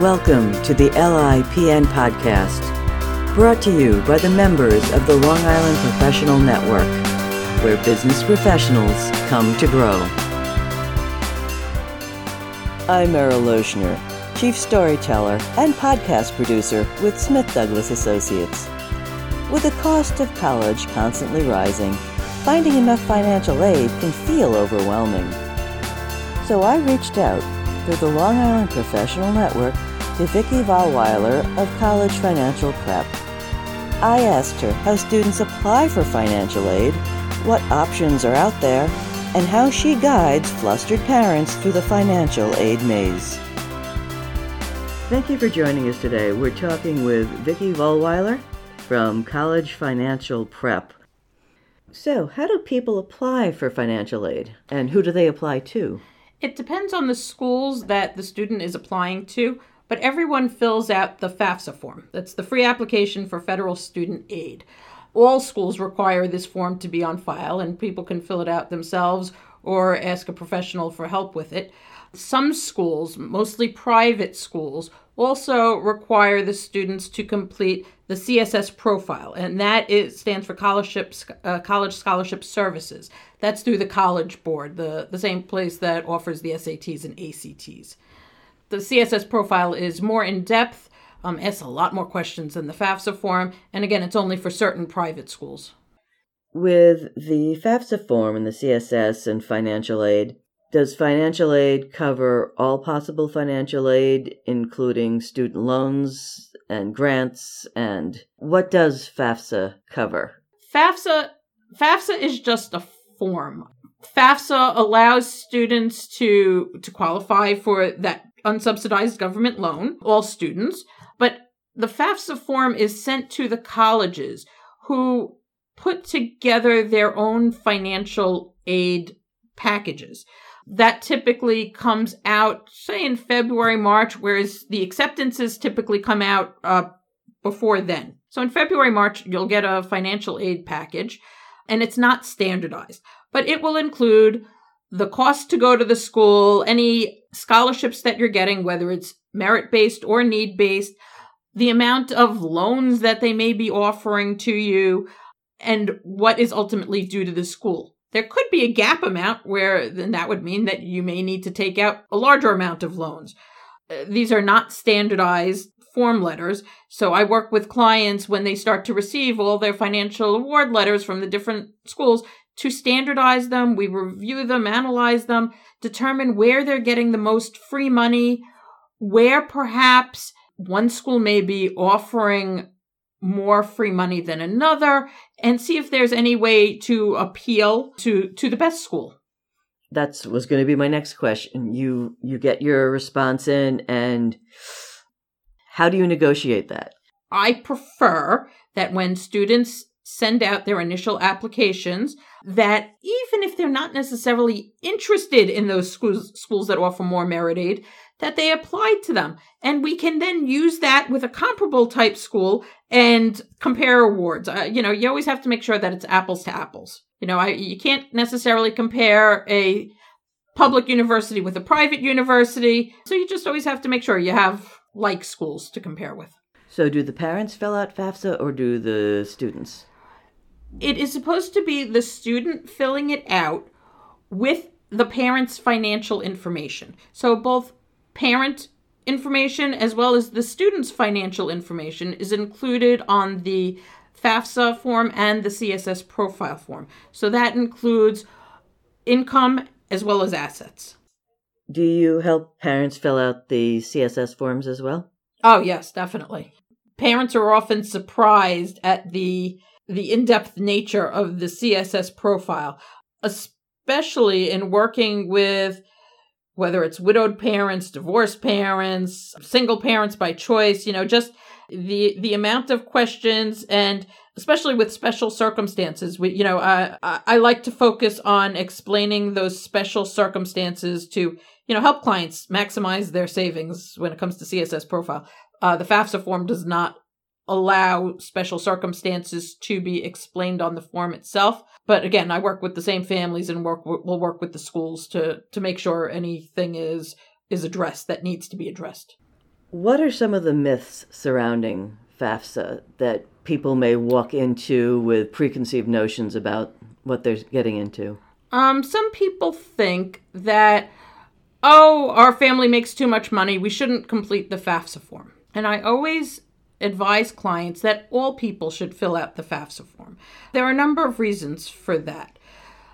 Welcome to the LIPN podcast, brought to you by the members of the Long Island Professional Network, where business professionals come to grow. I'm Merrill Loechner, Chief Storyteller and Podcast Producer with Smith Douglass Associates. With the cost of college constantly rising, finding enough financial aid can feel overwhelming. So I reached out through the Long Island Professional Network to Vicki Vollweiler of College Financial Prep. I asked her how students apply for financial aid, what options are out there, and how she guides flustered parents through the financial aid maze. Thank you for joining us today. We're talking with Vicki Vollweiler from College Financial Prep. So, how do people apply for financial aid, and who do they apply to? It depends on the schools that the student is applying to but everyone fills out the FAFSA form. That's the free application for federal student aid. All schools require this form to be on file, and people can fill it out themselves or ask a professional for help with it. Some schools, mostly private schools, also require the students to complete the CSS profile, and that is, stands for uh, College Scholarship Services. That's through the College Board, the, the same place that offers the SATs and ACTs the CSS profile is more in depth, um, asks a lot more questions than the FAFSA form, and again, it's only for certain private schools. With the FAFSA form and the CSS and financial aid, does financial aid cover all possible financial aid, including student loans and grants? And what does FAFSA cover? FAFSA FAFSA is just a form. FAFSA allows students to to qualify for that unsubsidized government loan, all students, but the FAFSA form is sent to the colleges who put together their own financial aid packages. That typically comes out, say, in February, March, whereas the acceptances typically come out uh, before then. So in February, March, you'll get a financial aid package, and it's not standardized, but it will include the cost to go to the school, any scholarships that you're getting, whether it's merit based or need based, the amount of loans that they may be offering to you, and what is ultimately due to the school. There could be a gap amount where then that would mean that you may need to take out a larger amount of loans. These are not standardized form letters. So I work with clients when they start to receive all their financial award letters from the different schools to standardize them. We review them, analyze them, determine where they're getting the most free money, where perhaps one school may be offering more free money than another, and see if there's any way to appeal to, to the best school. That was going to be my next question. You you get your response in and how do you negotiate that? I prefer that when students send out their initial applications that even if they're not necessarily interested in those schools, schools that offer more merit aid, that they apply to them. And we can then use that with a comparable type school and compare awards. Uh, you know, you always have to make sure that it's apples to apples. You know, I, you can't necessarily compare a public university with a private university. So you just always have to make sure you have like schools to compare with. So do the parents fill out FAFSA or do the students? It is supposed to be the student filling it out with the parent's financial information. So both parent information as well as the student's financial information is included on the FAFSA form and the CSS profile form. So that includes income as well as assets. Do you help parents fill out the CSS forms as well? Oh, yes, definitely. Parents are often surprised at the the in-depth nature of the CSS profile, especially in working with whether it's widowed parents, divorced parents, single parents by choice, you know, just the the amount of questions and especially with special circumstances. We you know I, I like to focus on explaining those special circumstances to you know help clients maximize their savings when it comes to css profile. Uh, the fafsa form does not allow special circumstances to be explained on the form itself. But again, I work with the same families and work will work with the schools to to make sure anything is is addressed that needs to be addressed. What are some of the myths surrounding FAFSA that people may walk into with preconceived notions about what they're getting into? Um, some people think that, oh, our family makes too much money, we shouldn't complete the FAFSA form. And I always advise clients that all people should fill out the FAFSA form. There are a number of reasons for that.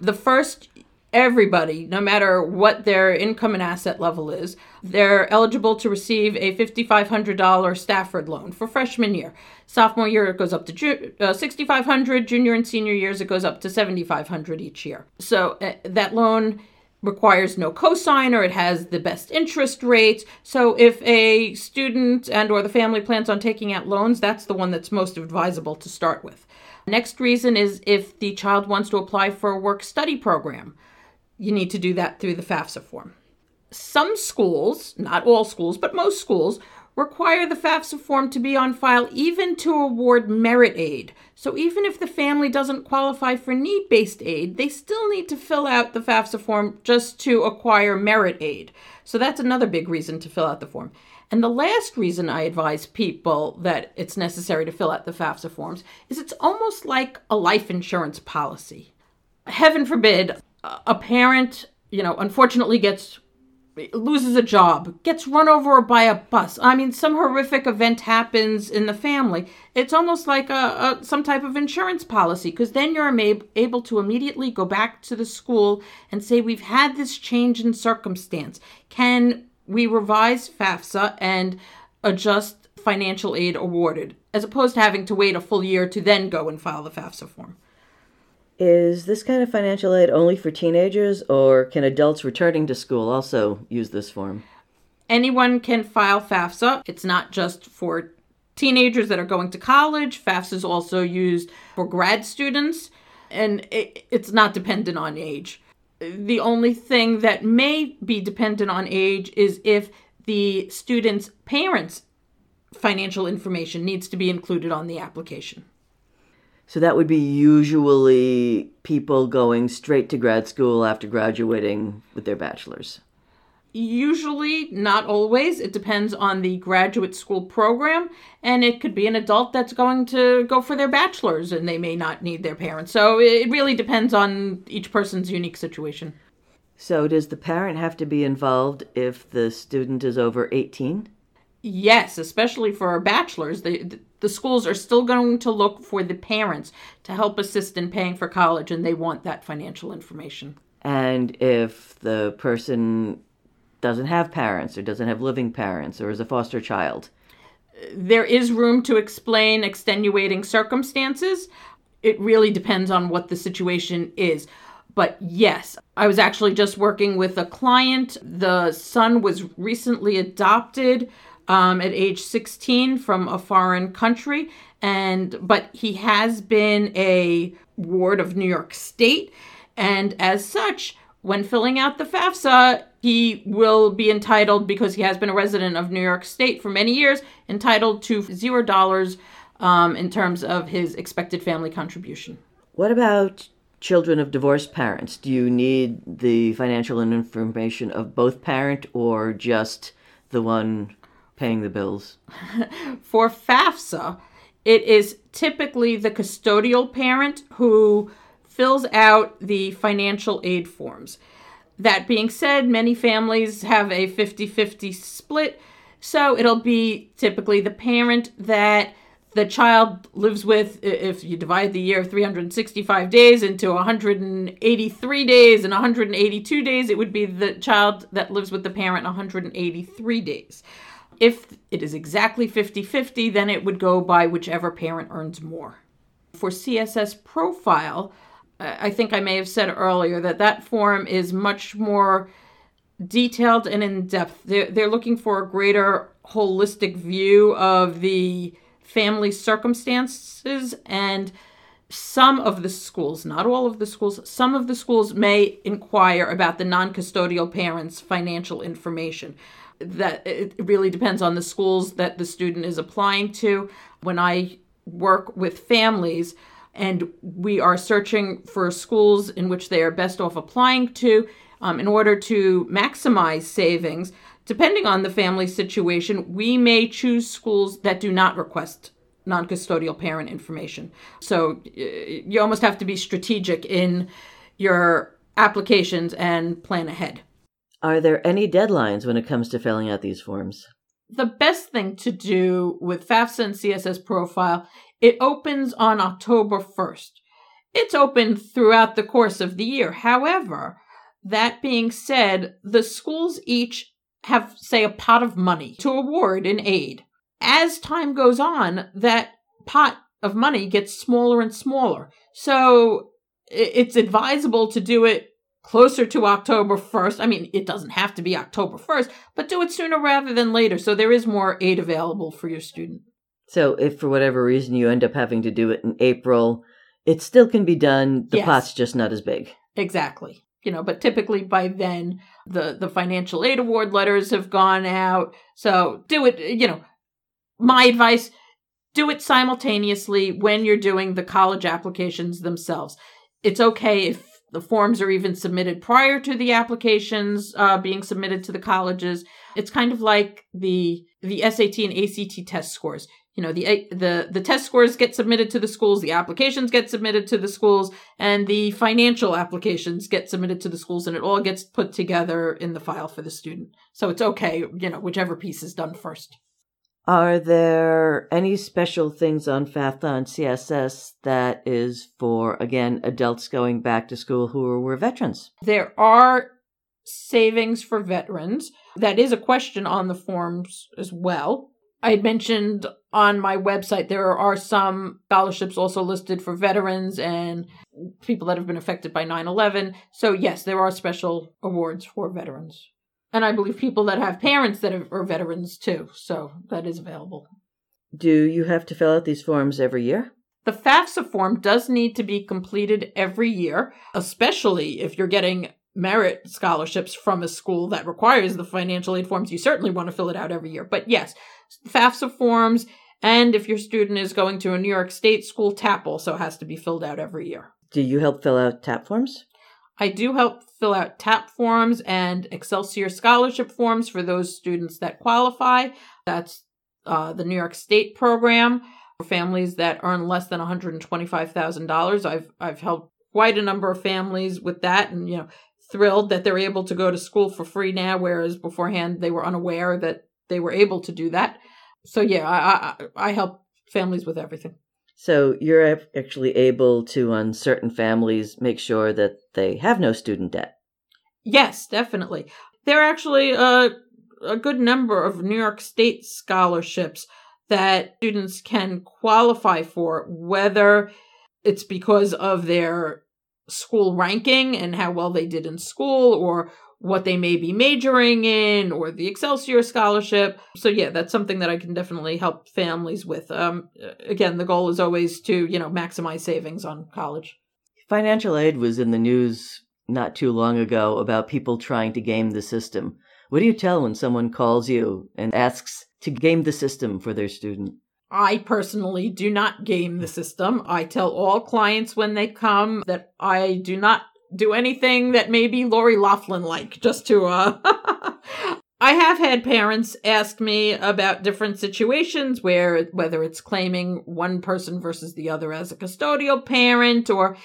The first, everybody, no matter what their income and asset level is, they're eligible to receive a $5,500 Stafford loan for freshman year. Sophomore year, it goes up to ju- uh, 6500 Junior and senior years, it goes up to 7500 each year. So uh, that loan requires no cosigner it has the best interest rates so if a student and or the family plans on taking out loans that's the one that's most advisable to start with. Next reason is if the child wants to apply for a work study program you need to do that through the fafsa form. Some schools not all schools but most schools require the FAFSA form to be on file even to award merit aid. So even if the family doesn't qualify for need based aid, they still need to fill out the FAFSA form just to acquire merit aid. So that's another big reason to fill out the form. And the last reason I advise people that it's necessary to fill out the FAFSA forms is it's almost like a life insurance policy. Heaven forbid a parent, you know, unfortunately gets loses a job, gets run over by a bus. I mean, some horrific event happens in the family. It's almost like a, a some type of insurance policy because then you're able to immediately go back to the school and say, "We've had this change in circumstance. Can we revise FAFSA and adjust financial aid awarded?" As opposed to having to wait a full year to then go and file the FAFSA form. Is this kind of financial aid only for teenagers, or can adults returning to school also use this form? Anyone can file FAFSA. It's not just for teenagers that are going to college. FAFSA is also used for grad students, and it, it's not dependent on age. The only thing that may be dependent on age is if the student's parents' financial information needs to be included on the application. So that would be usually people going straight to grad school after graduating with their bachelor's. Usually, not always. It depends on the graduate school program, and it could be an adult that's going to go for their bachelor's and they may not need their parents. So it really depends on each person's unique situation. So, does the parent have to be involved if the student is over 18? Yes, especially for our bachelors. The, the schools are still going to look for the parents to help assist in paying for college, and they want that financial information. And if the person doesn't have parents or doesn't have living parents or is a foster child? There is room to explain extenuating circumstances. It really depends on what the situation is. But yes, I was actually just working with a client. The son was recently adopted um, at age 16 from a foreign country and but he has been a ward of New York State and as such when filling out the FAFSA he will be entitled because he has been a resident of New York State for many years entitled to zero dollars um, in terms of his expected family contribution. What about children of divorced parents? Do you need the financial information of both parent or just the one paying the bills? For FAFSA, it is typically the custodial parent who fills out the financial aid forms. That being said, many families have a 50 50 split, so it'll be typically the parent that the child lives with if you divide the year 365 days into 183 days and 182 days it would be the child that lives with the parent 183 days if it is exactly 50 50, then it would go by whichever parent earns more. For CSS profile, uh, I think I may have said earlier that that form is much more detailed and in depth. They're, they're looking for a greater holistic view of the family circumstances and some of the schools, not all of the schools, some of the schools may inquire about the non custodial parents' financial information that it really depends on the schools that the student is applying to. When I work with families and we are searching for schools in which they are best off applying to um, in order to maximize savings, depending on the family situation, we may choose schools that do not request non custodial parent information. So you almost have to be strategic in your applications and plan ahead. Are there any deadlines when it comes to filling out these forms? The best thing to do with FAFSA and CSS profile, it opens on October 1st. It's open throughout the course of the year. However, that being said, the schools each have, say, a pot of money to award in aid. As time goes on, that pot of money gets smaller and smaller. So it's advisable to do it closer to October 1st. I mean, it doesn't have to be October 1st, but do it sooner rather than later so there is more aid available for your student. So if for whatever reason you end up having to do it in April, it still can be done. The yes. pot's just not as big. Exactly. You know, but typically by then the the financial aid award letters have gone out. So do it, you know, my advice, do it simultaneously when you're doing the college applications themselves. It's okay if the forms are even submitted prior to the applications uh, being submitted to the colleges. It's kind of like the the SAT and ACT test scores. You know the the the test scores get submitted to the schools the applications get submitted to the schools and the financial applications get submitted to the schools and it all gets put together in the file for the student. So it's okay you know whichever piece is done first are there any special things on FAFSA and CSS that is for again adults going back to school who were veterans there are savings for veterans that is a question on the forms as well I had mentioned on my website there are some scholarships also listed for veterans and people that have been affected by 9/11. So yes, there are special awards for veterans. And I believe people that have parents that are veterans too. So that is available. Do you have to fill out these forms every year? The FAFSA form does need to be completed every year, especially if you're getting merit scholarships from a school that requires the financial aid forms. You certainly want to fill it out every year. But yes, FAFSA forms, and if your student is going to a New York State school, TAP also has to be filled out every year. Do you help fill out TAP forms? I do help fill out TAP forms and Excelsior scholarship forms for those students that qualify. That's uh, the New York State program for families that earn less than $125,000. I've I've helped quite a number of families with that, and you know, thrilled that they're able to go to school for free now, whereas beforehand they were unaware that they were able to do that. So yeah, I I, I help families with everything. So you're actually able to, on certain families, make sure that they have no student debt. Yes, definitely. There are actually a, a good number of New York State scholarships that students can qualify for, whether it's because of their school ranking and how well they did in school or what they may be majoring in or the Excelsior scholarship. So yeah, that's something that I can definitely help families with. Um, again, the goal is always to, you know, maximize savings on college. Financial aid was in the news not too long ago about people trying to game the system. What do you tell when someone calls you and asks to game the system for their student? I personally do not game the system. I tell all clients when they come that I do not do anything that may be Lori Loughlin like, just to, uh, I have had parents ask me about different situations where whether it's claiming one person versus the other as a custodial parent or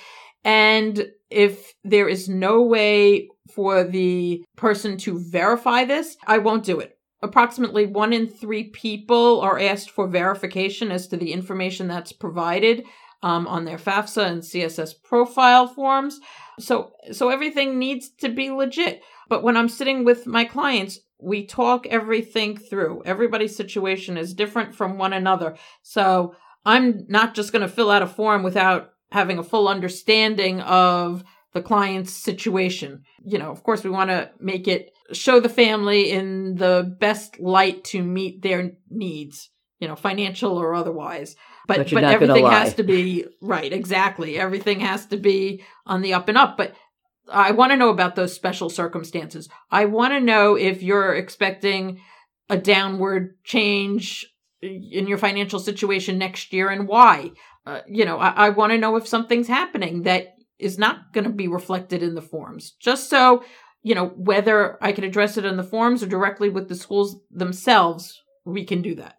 and if there is no way for the person to verify this, I won't do it. Approximately one in three people are asked for verification as to the information that's provided um, on their FAFSA and CSS profile forms. So, so everything needs to be legit. But when I'm sitting with my clients, we talk everything through. Everybody's situation is different from one another. So I'm not just going to fill out a form without having a full understanding of the client's situation. You know, of course, we want to make it show the family in the best light to meet their needs, you know, financial or otherwise. But but, but everything has to be right, exactly. Everything has to be on the up and up. But I want to know about those special circumstances. I want to know if you're expecting a downward change in your financial situation next year and why. Uh, you know, I, I want to know if something's happening that is not going to be reflected in the forms, just so you know, whether I can address it in the forms or directly with the schools themselves, we can do that.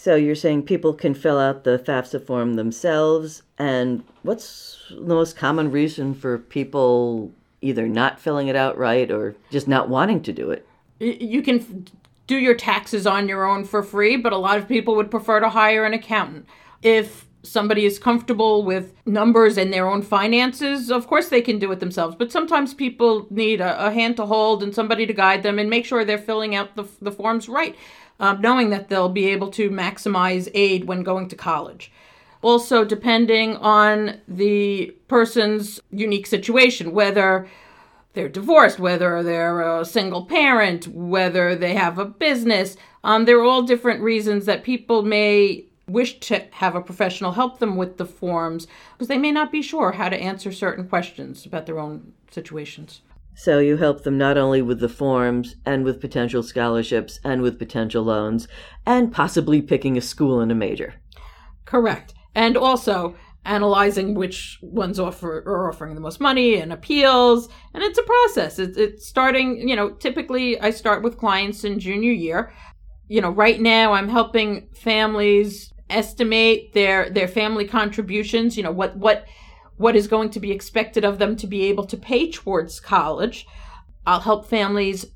So you're saying people can fill out the FAFSA form themselves, and what's the most common reason for people either not filling it out right or just not wanting to do it? You can do your taxes on your own for free, but a lot of people would prefer to hire an accountant. If somebody is comfortable with numbers and their own finances, of course they can do it themselves. But sometimes people need a, a hand to hold and somebody to guide them and make sure they're filling out the, the forms right um, knowing that they'll be able to maximize aid when going to college. Also, depending on the person's unique situation, whether they're divorced, whether they're a single parent, whether they have a business, um, there are all different reasons that people may wish to have a professional help them with the forms because they may not be sure how to answer certain questions about their own situations. So you help them not only with the forms and with potential scholarships and with potential loans and possibly picking a school and a major. Correct. And also analyzing which ones offer are offering the most money and appeals. And it's a process. It's, it's starting, you know, typically I start with clients in junior year. You know, right now I'm helping families estimate their their family contributions, you know, what what what is going to be expected of them to be able to pay towards college. I'll help families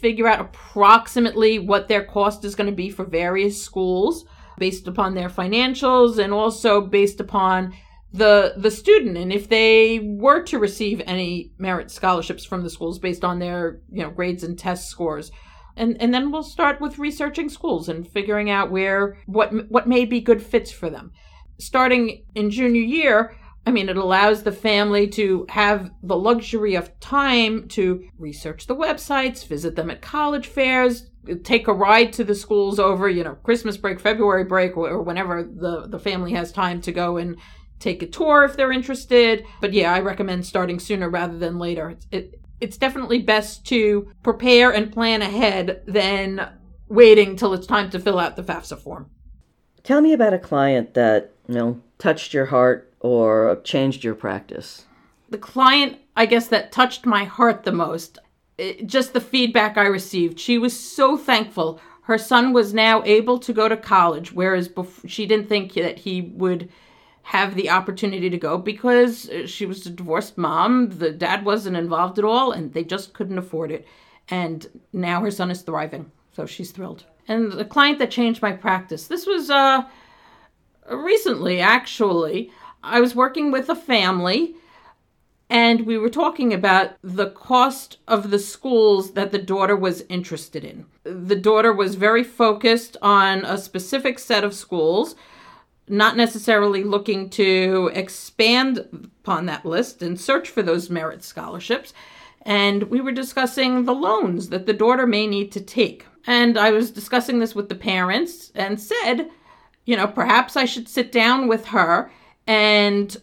figure out approximately what their cost is going to be for various schools based upon their financials and also based upon the the student and if they were to receive any merit scholarships from the schools based on their you know grades and test scores and and then we'll start with researching schools and figuring out where what what may be good fits for them starting in junior year I mean, it allows the family to have the luxury of time to research the websites, visit them at college fairs, take a ride to the schools over, you know, Christmas break, February break, or whenever the, the family has time to go and take a tour if they're interested. But yeah, I recommend starting sooner rather than later. It, it's definitely best to prepare and plan ahead than waiting till it's time to fill out the FAFSA form. Tell me about a client that, you know, touched your heart or changed your practice? The client, I guess, that touched my heart the most, it, just the feedback I received. She was so thankful. Her son was now able to go to college, whereas before, she didn't think that he would have the opportunity to go because she was a divorced mom. The dad wasn't involved at all, and they just couldn't afford it. And now her son is thriving, so she's thrilled. And the client that changed my practice, this was uh, recently, actually. I was working with a family and we were talking about the cost of the schools that the daughter was interested in. The daughter was very focused on a specific set of schools, not necessarily looking to expand upon that list and search for those merit scholarships. And we were discussing the loans that the daughter may need to take. And I was discussing this with the parents and said, you know, perhaps I should sit down with her and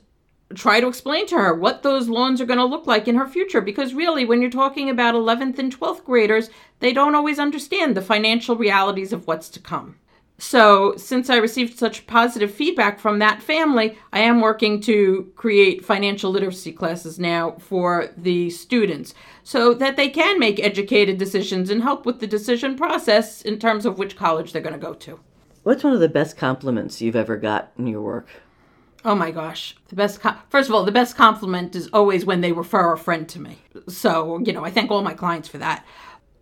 try to explain to her what those loans are going to look like in her future because really when you're talking about 11th and 12th graders they don't always understand the financial realities of what's to come so since i received such positive feedback from that family i am working to create financial literacy classes now for the students so that they can make educated decisions and help with the decision process in terms of which college they're going to go to what's one of the best compliments you've ever got in your work Oh my gosh. The best com- First of all, the best compliment is always when they refer a friend to me. So, you know, I thank all my clients for that.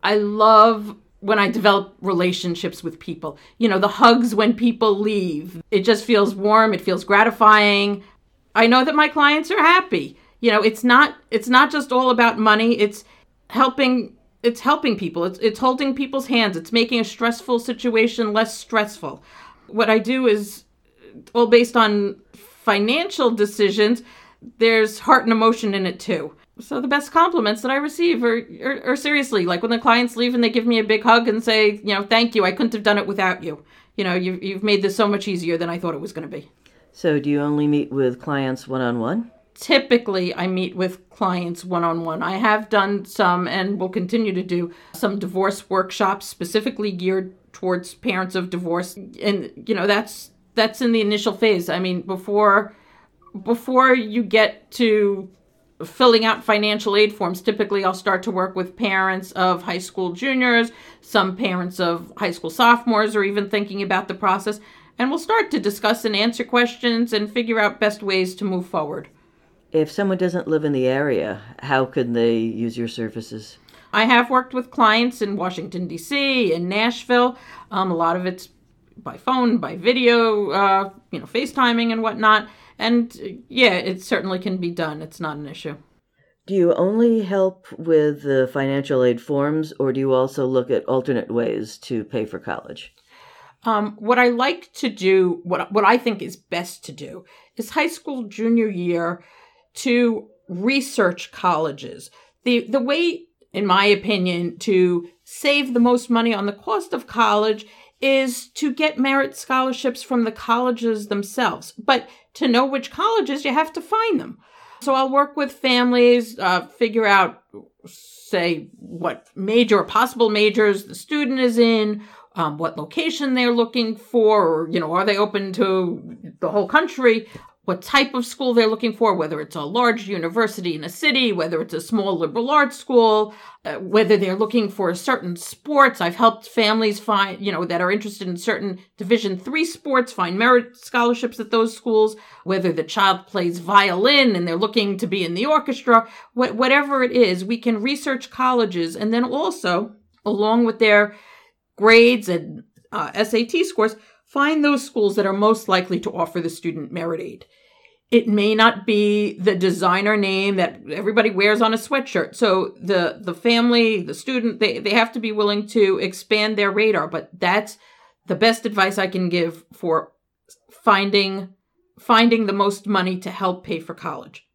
I love when I develop relationships with people. You know, the hugs when people leave. It just feels warm, it feels gratifying. I know that my clients are happy. You know, it's not it's not just all about money. It's helping it's helping people. It's it's holding people's hands. It's making a stressful situation less stressful. What I do is all based on financial decisions, there's heart and emotion in it too. So the best compliments that I receive are, are, are, seriously like when the clients leave and they give me a big hug and say, you know, thank you. I couldn't have done it without you. You know, you've, you've made this so much easier than I thought it was going to be. So do you only meet with clients one on one? Typically, I meet with clients one on one. I have done some and will continue to do some divorce workshops specifically geared towards parents of divorce. And, you know, that's that's in the initial phase. I mean, before before you get to filling out financial aid forms. Typically, I'll start to work with parents of high school juniors, some parents of high school sophomores are even thinking about the process, and we'll start to discuss and answer questions and figure out best ways to move forward. If someone doesn't live in the area, how can they use your services? I have worked with clients in Washington, D.C., in Nashville. Um, a lot of it's by phone, by video, uh, you know, FaceTiming and whatnot. And yeah, it certainly can be done. It's not an issue. Do you only help with the financial aid forms, or do you also look at alternate ways to pay for college? Um, what I like to do, what what I think is best to do, is high school junior year to research colleges. The the way, in my opinion, to save the most money on the cost of college is to get merit scholarships from the colleges themselves. But to know which colleges, you have to find them. So I'll work with families, uh, figure out, say, what major or possible majors the student is in, um, what location they're looking for, or, you know, are they open to the whole country? What type of school they're looking for, whether it's a large university in a city, whether it's a small liberal arts school, uh, whether they're looking for certain sports. I've helped families find, you know, that are interested in certain Division three sports find merit scholarships at those schools, whether the child plays violin and they're looking to be in the orchestra, wh- whatever it is, we can research colleges and then also, along with their grades and uh, SAT scores, Find those schools that are most likely to offer the student merit aid. It may not be the designer name that everybody wears on a sweatshirt. So the the family, the student, they, they have to be willing to expand their radar. But that's the best advice I can give for finding finding the most money to help pay for college.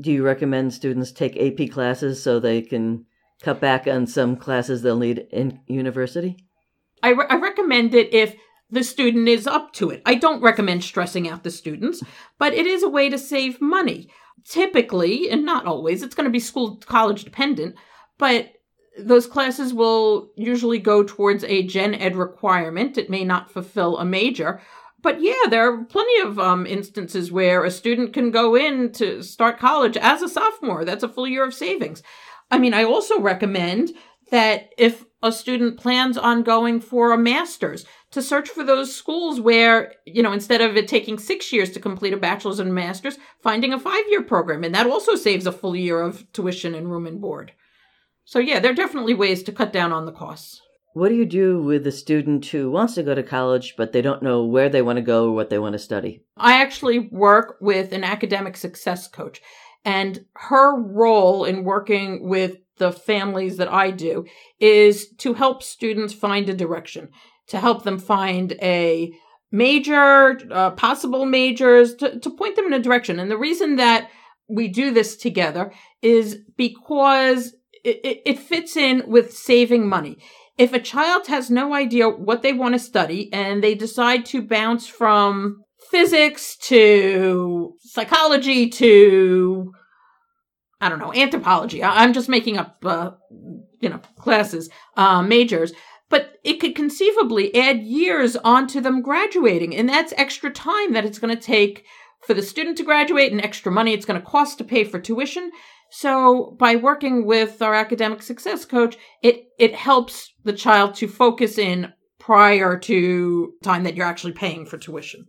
Do you recommend students take AP classes so they can cut back on some classes they'll need in university? I, re- I recommend it if the student is up to it. I don't recommend stressing out the students, but it is a way to save money. Typically, and not always, it's going to be school college dependent, but those classes will usually go towards a gen ed requirement. It may not fulfill a major, but yeah, there are plenty of um, instances where a student can go in to start college as a sophomore. That's a full year of savings. I mean, I also recommend that if a student plans on going for a master's to search for those schools where, you know, instead of it taking six years to complete a bachelor's and master's, finding a five year program. And that also saves a full year of tuition and room and board. So, yeah, there are definitely ways to cut down on the costs. What do you do with a student who wants to go to college, but they don't know where they want to go or what they want to study? I actually work with an academic success coach, and her role in working with the families that I do is to help students find a direction, to help them find a major, uh, possible majors, to, to point them in a direction. And the reason that we do this together is because it, it fits in with saving money. If a child has no idea what they want to study and they decide to bounce from physics to psychology to I don't know, anthropology. I, am just making up, uh, you know, classes, uh, majors. But it could conceivably add years onto them graduating. And that's extra time that it's going to take for the student to graduate and extra money it's going to cost to pay for tuition. So by working with our academic success coach, it, it helps the child to focus in prior to time that you're actually paying for tuition.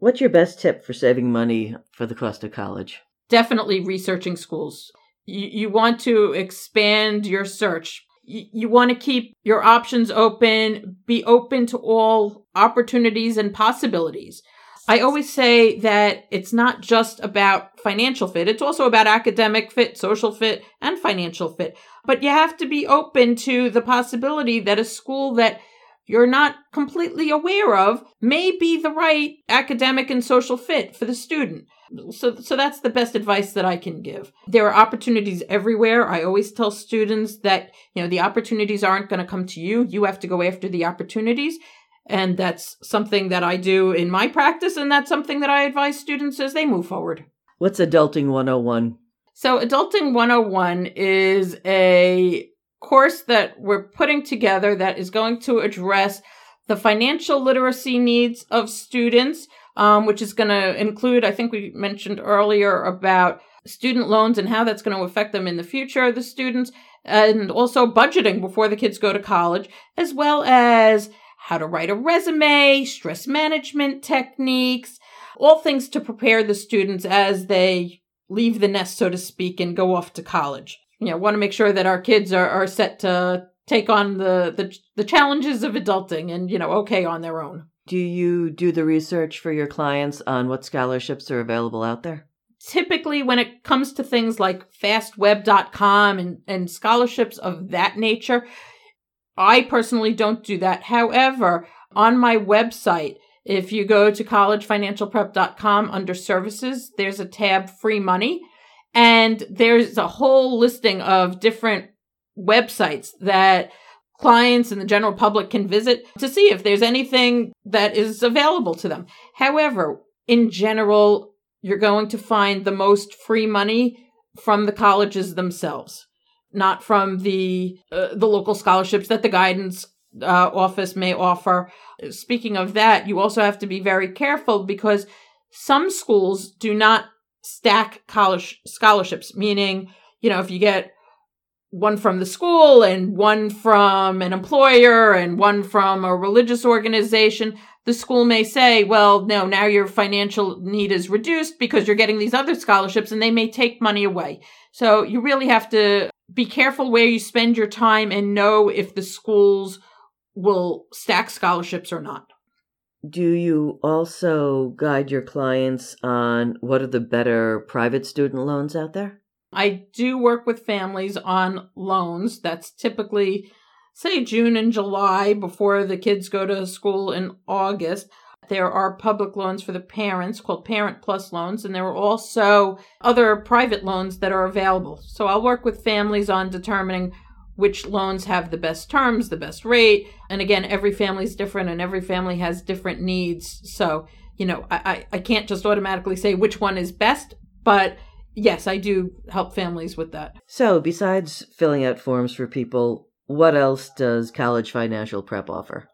What's your best tip for saving money for the cost of college? Definitely researching schools. You, you want to expand your search. You, you want to keep your options open, be open to all opportunities and possibilities. I always say that it's not just about financial fit. It's also about academic fit, social fit, and financial fit. But you have to be open to the possibility that a school that you're not completely aware of may be the right academic and social fit for the student. So, so that's the best advice that I can give. There are opportunities everywhere. I always tell students that, you know, the opportunities aren't going to come to you. You have to go after the opportunities. And that's something that I do in my practice. And that's something that I advise students as they move forward. What's Adulting 101? So, Adulting 101 is a course that we're putting together that is going to address the financial literacy needs of students um, which is going to include, I think we mentioned earlier about student loans and how that's going to affect them in the future, of the students, and also budgeting before the kids go to college, as well as how to write a resume, stress management techniques, all things to prepare the students as they leave the nest, so to speak, and go off to college. You know, want to make sure that our kids are, are set to take on the, the the challenges of adulting and, you know, okay on their own. Do you do the research for your clients on what scholarships are available out there? Typically, when it comes to things like fastweb.com and, and scholarships of that nature, I personally don't do that. However, on my website, if you go to collegefinancialprep.com under services, there's a tab free money and there's a whole listing of different websites that clients and the general public can visit to see if there's anything that is available to them. However, in general, you're going to find the most free money from the colleges themselves, not from the uh, the local scholarships that the guidance uh, office may offer. Speaking of that, you also have to be very careful because some schools do not stack college scholarships, meaning, you know, if you get one from the school and one from an employer and one from a religious organization, the school may say, well, no, now your financial need is reduced because you're getting these other scholarships and they may take money away. So you really have to be careful where you spend your time and know if the schools will stack scholarships or not. Do you also guide your clients on what are the better private student loans out there? I do work with families on loans. That's typically, say, June and July before the kids go to school in August. There are public loans for the parents called Parent Plus loans, and there are also other private loans that are available. So I'll work with families on determining which loans have the best terms, the best rate. And again, every family is different and every family has different needs. So, you know, I, I, I can't just automatically say which one is best, but yes, I do help families with that. So, besides filling out forms for people, what else does College Financial Prep offer?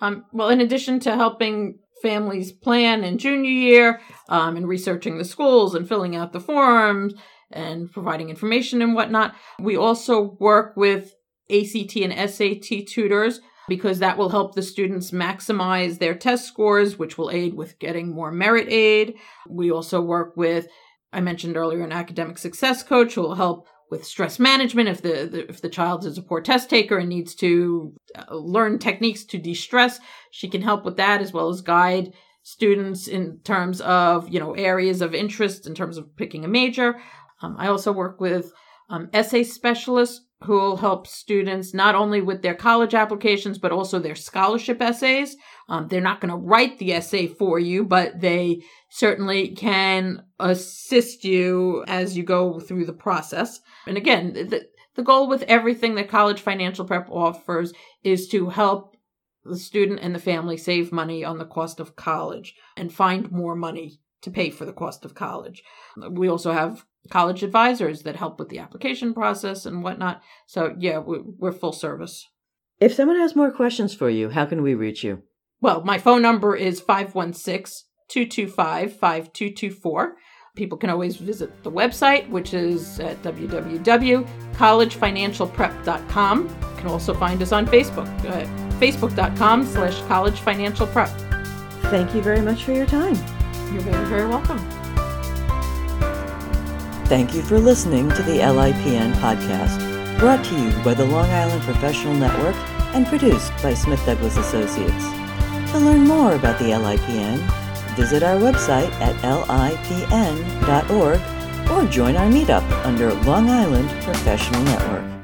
Um, well, in addition to helping families plan in junior year um, and researching the schools and filling out the forms and providing information and whatnot, we also work with ACT and SAT tutors because that will help the students maximize their test scores, which will aid with getting more merit aid. We also work with I mentioned earlier an academic success coach who will help with stress management if the, the, if the child is a poor test taker and needs to uh, learn techniques to de-stress. She can help with that as well as guide students in terms of you know areas of interest in terms of picking a major um, i also work with um, essay specialists who will help students not only with their college applications but also their scholarship essays. Um, they're not going to write the essay for you but they certainly can assist you as you go through the process. And again the, the goal with everything that college financial prep offers is to help the student and the family save money on the cost of college and find more money to pay for the cost of college. We also have college advisors that help with the application process and whatnot. So, yeah, we're full service. If someone has more questions for you, how can we reach you? Well, my phone number is 516 225 5224. People can always visit the website, which is at www.collegefinancialprep.com. You can also find us on Facebook, uh, facebook.com slash collegefinancialprep. Thank you very much for your time. You're very, very welcome. Thank you for listening to the LIPN podcast, brought to you by the Long Island Professional Network and produced by Smith Douglass Associates. To learn more about the LIPN, visit our website at lipn.org or join our meetup under Long Island Professional Network.